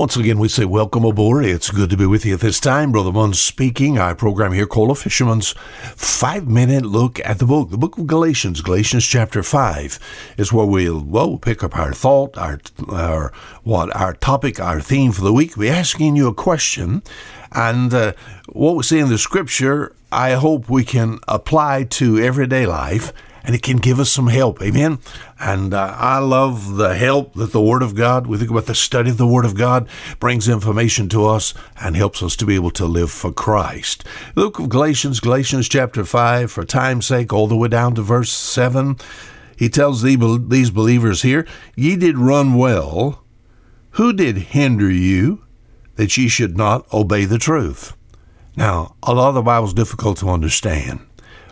once again, we say welcome aboard. It's good to be with you at this time. Brother Munn speaking. Our program here called A Fisherman's Five Minute Look at the Book. The book of Galatians, Galatians chapter 5, is where we'll, well, pick up our thought, our, our, what, our topic, our theme for the week. We're asking you a question. And uh, what we see in the scripture, I hope we can apply to everyday life and it can give us some help. Amen. And uh, I love the help that the Word of God, we think about the study of the Word of God, brings information to us and helps us to be able to live for Christ. Look of Galatians, Galatians chapter 5, for time's sake, all the way down to verse 7. He tells these believers here, Ye did run well. Who did hinder you that ye should not obey the truth? Now, a lot of the Bible is difficult to understand.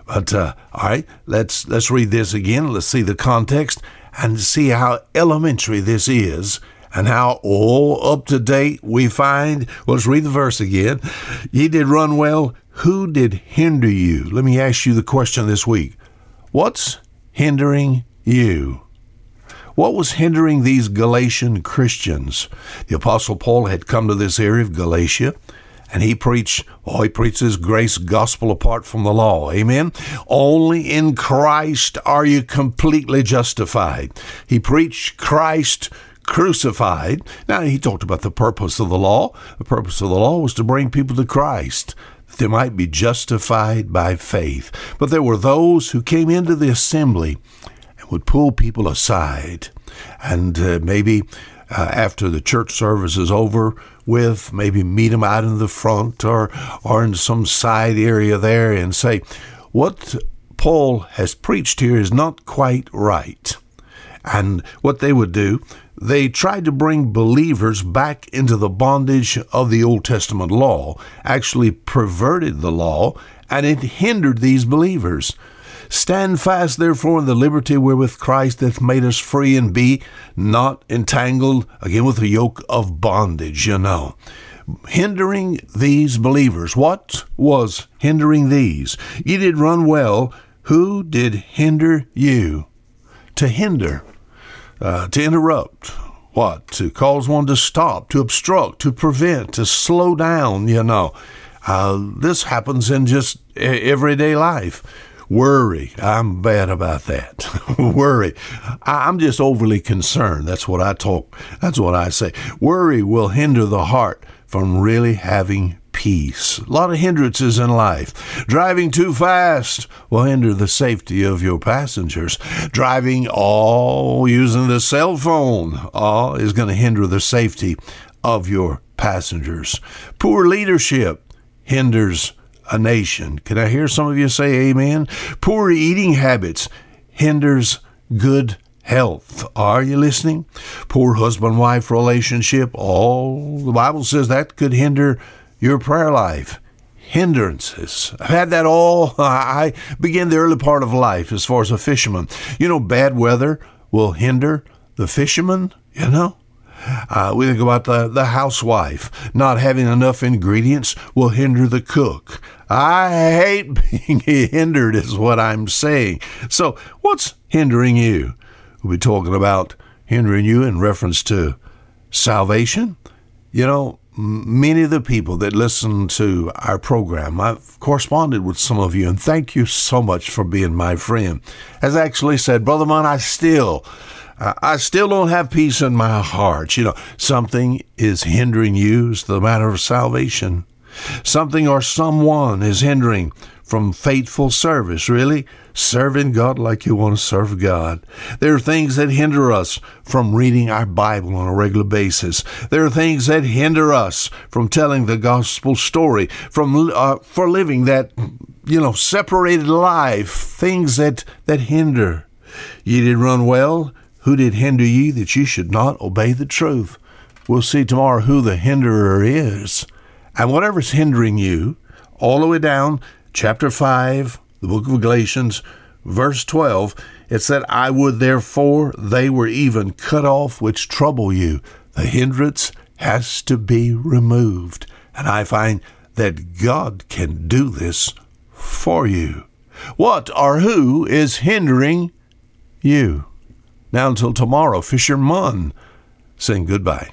But uh, all right, let's let's read this again. Let's see the context and see how elementary this is and how all up to date we find. Well, let's read the verse again. Ye did run well. Who did hinder you? Let me ask you the question this week. What's hindering you? What was hindering these Galatian Christians? The Apostle Paul had come to this area of Galatia and he preached, oh, he preached grace gospel apart from the law. Amen. Only in Christ are you completely justified. He preached Christ crucified. Now, he talked about the purpose of the law. The purpose of the law was to bring people to Christ that they might be justified by faith. But there were those who came into the assembly would pull people aside and uh, maybe uh, after the church service is over with, maybe meet them out in the front or, or in some side area there and say, what Paul has preached here is not quite right. And what they would do, they tried to bring believers back into the bondage of the Old Testament law, actually perverted the law, and it hindered these believers. Stand fast, therefore, in the liberty wherewith Christ hath made us free, and be not entangled again with the yoke of bondage, you know. Hindering these believers. What was hindering these? Ye did run well. Who did hinder you? To hinder, uh, to interrupt, what? To cause one to stop, to obstruct, to prevent, to slow down, you know. Uh, this happens in just everyday life. Worry. I'm bad about that. Worry. I'm just overly concerned. That's what I talk. That's what I say. Worry will hinder the heart from really having peace. A lot of hindrances in life. Driving too fast will hinder the safety of your passengers. Driving all using the cell phone all is going to hinder the safety of your passengers. Poor leadership hinders a nation. Can I hear some of you say amen? Poor eating habits hinders good health. Are you listening? Poor husband wife relationship. All the Bible says that could hinder your prayer life. Hindrances. I've had that all. I began the early part of life as far as a fisherman. You know, bad weather will hinder the fisherman, you know? Uh, we think about the, the housewife. Not having enough ingredients will hinder the cook. I hate being hindered, is what I'm saying. So, what's hindering you? We'll be talking about hindering you in reference to salvation. You know, many of the people that listen to our program, I've corresponded with some of you, and thank you so much for being my friend, has actually said, Brother Munn, I still I still don't have peace in my heart. You know, something is hindering you. It's the matter of salvation. Something or someone is hindering from faithful service, really serving God like you want to serve God. There are things that hinder us from reading our Bible on a regular basis. There are things that hinder us from telling the gospel story, from uh, for living that you know separated life. Things that that hinder. You didn't run well. Who did hinder ye that ye should not obey the truth? We'll see tomorrow who the hinderer is. And whatever's hindering you, all the way down, chapter 5, the book of Galatians, verse 12, it said, I would therefore they were even cut off which trouble you. The hindrance has to be removed. And I find that God can do this for you. What or who is hindering you? Now until tomorrow, Fisher Munn saying goodbye.